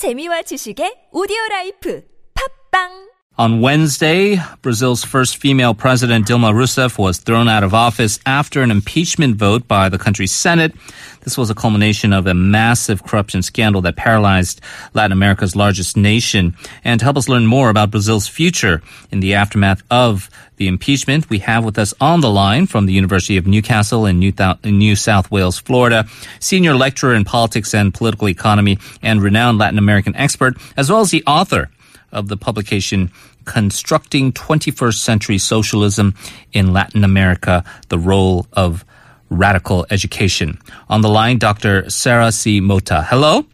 재미와 지식의 오디오 라이프. 팝빵 On Wednesday, Brazil's first female president, Dilma Rousseff, was thrown out of office after an impeachment vote by the country's Senate. This was a culmination of a massive corruption scandal that paralyzed Latin America's largest nation. And to help us learn more about Brazil's future in the aftermath of the impeachment, we have with us on the line from the University of Newcastle in New, in New South Wales, Florida, senior lecturer in politics and political economy and renowned Latin American expert, as well as the author of the publication Constructing 21st Century Socialism in Latin America, the Role of Radical Education. On the line, Dr. Sara C. Motta. Hello.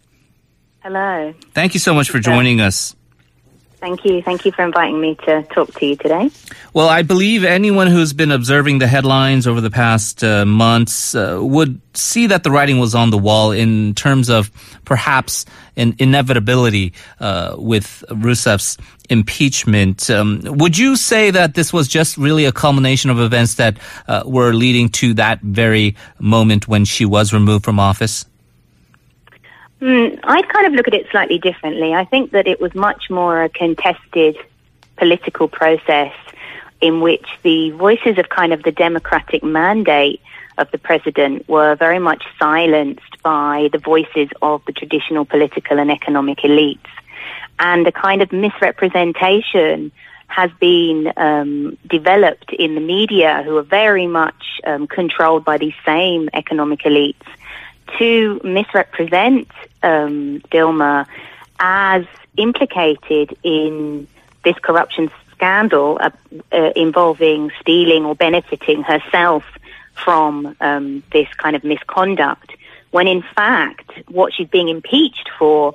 Hello. Thank you so much for joining us. Thank you. Thank you for inviting me to talk to you today. Well, I believe anyone who's been observing the headlines over the past uh, months uh, would see that the writing was on the wall in terms of perhaps an inevitability uh, with Rousseff's impeachment. Um, would you say that this was just really a culmination of events that uh, were leading to that very moment when she was removed from office? Mm, I'd kind of look at it slightly differently. I think that it was much more a contested political process in which the voices of kind of the democratic mandate of the president were very much silenced by the voices of the traditional political and economic elites. And a kind of misrepresentation has been um, developed in the media, who are very much um, controlled by these same economic elites, to misrepresent um, Dilma as implicated in this corruption scandal uh, uh, involving stealing or benefiting herself from um, this kind of misconduct, when in fact what she's being impeached for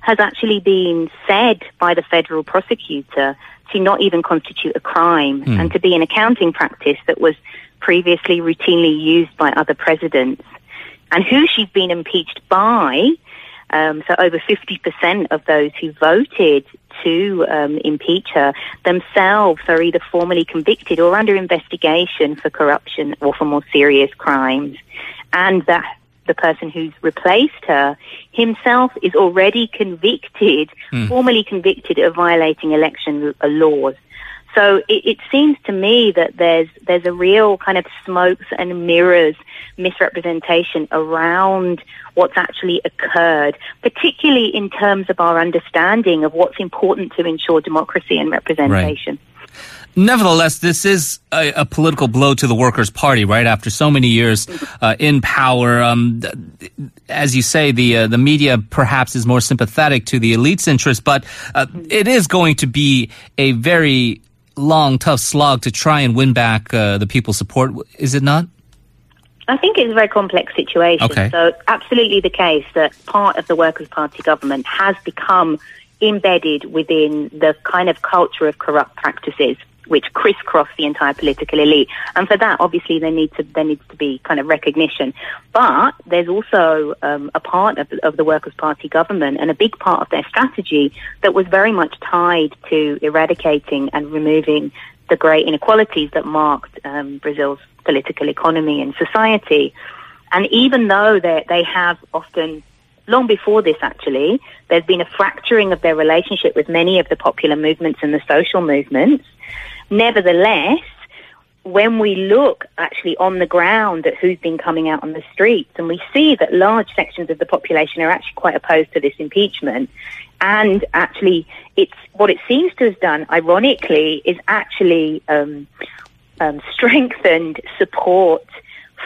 has actually been said by the federal prosecutor to not even constitute a crime and to be an accounting practice that was previously routinely used by other presidents. And who she's been impeached by, um, so over 50% of those who voted to um, impeach her themselves are either formally convicted or under investigation for corruption or for more serious crimes. And that the person who's replaced her himself is already convicted, formally convicted of violating election laws. So it, it seems to me that there's there's a real kind of smokes and mirrors misrepresentation around what's actually occurred, particularly in terms of our understanding of what's important to ensure democracy and representation. Nevertheless, this is a, a political blow to the Workers' Party, right? After so many years uh, in power, um, th- as you say, the uh, the media perhaps is more sympathetic to the elite's interest, but uh, it is going to be a very long, tough slog to try and win back uh, the people's support. Is it not? I think it's a very complex situation. Okay. So, absolutely the case that part of the Workers' Party government has become embedded within the kind of culture of corrupt practices which crisscross the entire political elite. And for that, obviously, there needs to there needs to be kind of recognition. But there's also um, a part of, of the Workers' Party government and a big part of their strategy that was very much tied to eradicating and removing the great inequalities that marked um, Brazil's political economy and society. And even though they they have often, long before this actually, there's been a fracturing of their relationship with many of the popular movements and the social movements. Nevertheless, when we look actually on the ground at who's been coming out on the streets, and we see that large sections of the population are actually quite opposed to this impeachment, and actually, it's what it seems to have done, ironically, is actually um, um, strengthened support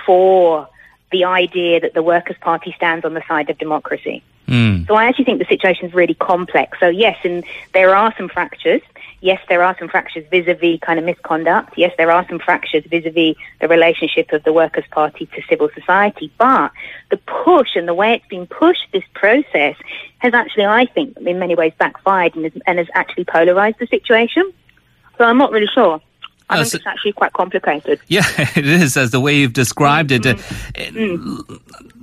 for the idea that the Workers' Party stands on the side of democracy. Mm. So I actually think the situation is really complex. So yes, and there are some fractures. Yes, there are some fractures vis-a-vis kind of misconduct. Yes, there are some fractures vis-a-vis the relationship of the Workers' Party to civil society. But the push and the way it's been pushed, this process, has actually, I think, in many ways backfired and has, and has actually polarized the situation. So I'm not really sure. I think so- it's actually quite complicated. Yeah, it is as the way you've described it. Uh,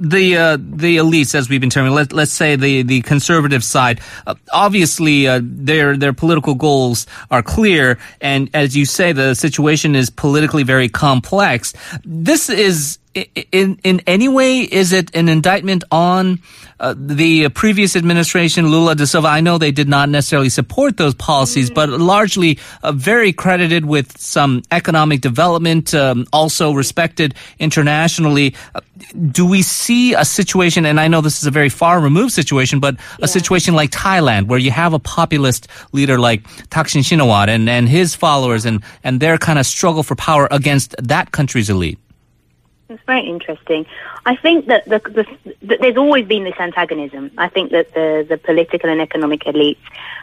The uh, the elites, as we've been terming, let, let's say the the conservative side, uh, obviously uh, their their political goals are clear, and as you say, the situation is politically very complex. This is in in any way is it an indictment on uh, the previous administration Lula da Silva I know they did not necessarily support those policies mm. but largely uh, very credited with some economic development um, also respected internationally uh, do we see a situation and I know this is a very far removed situation but yeah. a situation like Thailand where you have a populist leader like Thaksin Shinawatra and and his followers and and their kind of struggle for power against that country's elite it's very interesting. I think that the, the, the, there's always been this antagonism. I think that the, the political and economic elites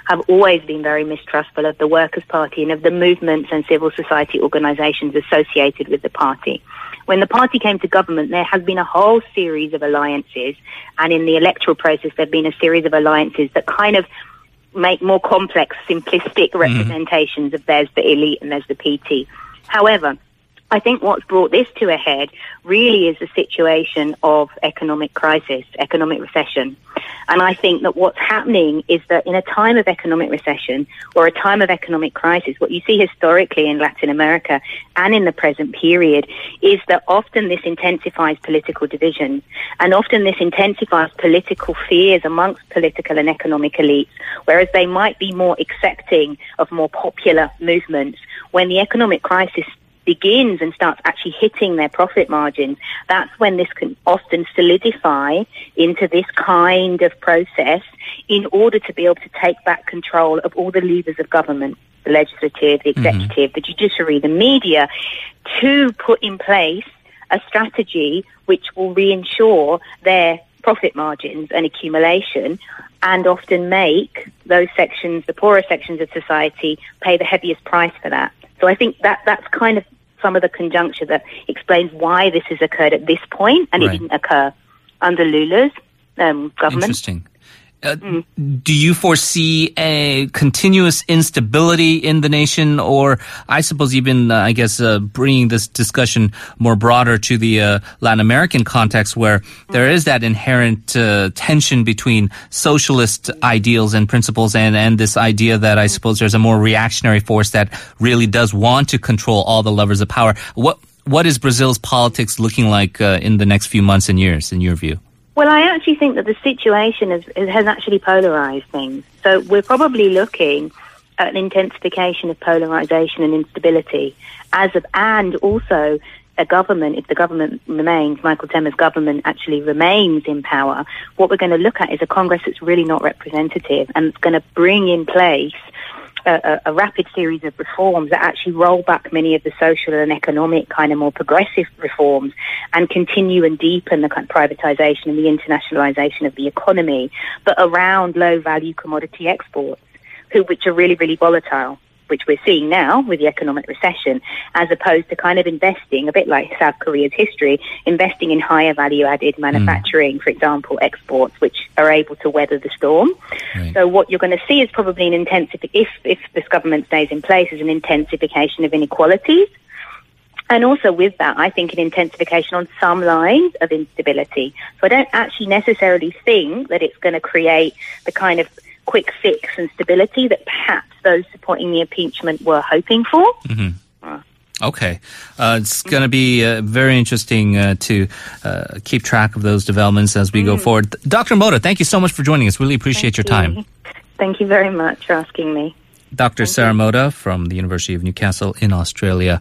have always been very mistrustful of the Workers' Party and of the movements and civil society organisations associated with the party. When the party came to government, there has been a whole series of alliances, and in the electoral process, there have been a series of alliances that kind of make more complex, simplistic mm-hmm. representations of there's the elite and there's the PT. However, I think what's brought this to a head really is a situation of economic crisis, economic recession. And I think that what's happening is that in a time of economic recession or a time of economic crisis, what you see historically in Latin America and in the present period is that often this intensifies political divisions and often this intensifies political fears amongst political and economic elites, whereas they might be more accepting of more popular movements when the economic crisis begins and starts actually hitting their profit margins, that's when this can often solidify into this kind of process in order to be able to take back control of all the levers of government, the legislative, the mm-hmm. executive, mm-hmm. the judiciary, the media, to put in place a strategy which will reinsure their profit margins and accumulation and often make those sections, the poorer sections of society, pay the heaviest price for that. So I think that that's kind of some of the conjuncture that explains why this has occurred at this point, and right. it didn't occur under Lula's um, government. Interesting. Uh, mm. Do you foresee a continuous instability in the nation, or I suppose even, uh, I guess, uh, bringing this discussion more broader to the uh, Latin American context, where there is that inherent uh, tension between socialist ideals and principles, and and this idea that I suppose there's a more reactionary force that really does want to control all the levers of power. What what is Brazil's politics looking like uh, in the next few months and years, in your view? Well, I actually think that the situation has, has actually polarized things. So we're probably looking at an intensification of polarization and instability as of, and also a government, if the government remains, Michael Temer's government actually remains in power, what we're going to look at is a Congress that's really not representative and it's going to bring in place a, a, rapid series of reforms that actually roll back many of the social and economic kind of more progressive reforms and continue and deepen the kind of privatization and the internationalization of the economy, but around low value commodity exports, who, which are really, really volatile which we're seeing now with the economic recession, as opposed to kind of investing, a bit like South Korea's history, investing in higher value added hmm. manufacturing, mm. for example, exports, which are able to weather the storm. Right. So what you're going to see is probably an intensification, if, if this government stays in place, is an intensification of inequalities. And also with that, I think an intensification on some lines of instability. So I don't actually necessarily think that it's going to create the kind of quick fix and stability that perhaps those supporting the impeachment were hoping for. Mm-hmm. Uh. Okay. Uh, it's going to be uh, very interesting uh, to uh, keep track of those developments as we mm. go forward. Dr. Motta, thank you so much for joining us. Really appreciate thank your you. time. Thank you very much for asking me. Dr. Thank Sara Motta from the University of Newcastle in Australia.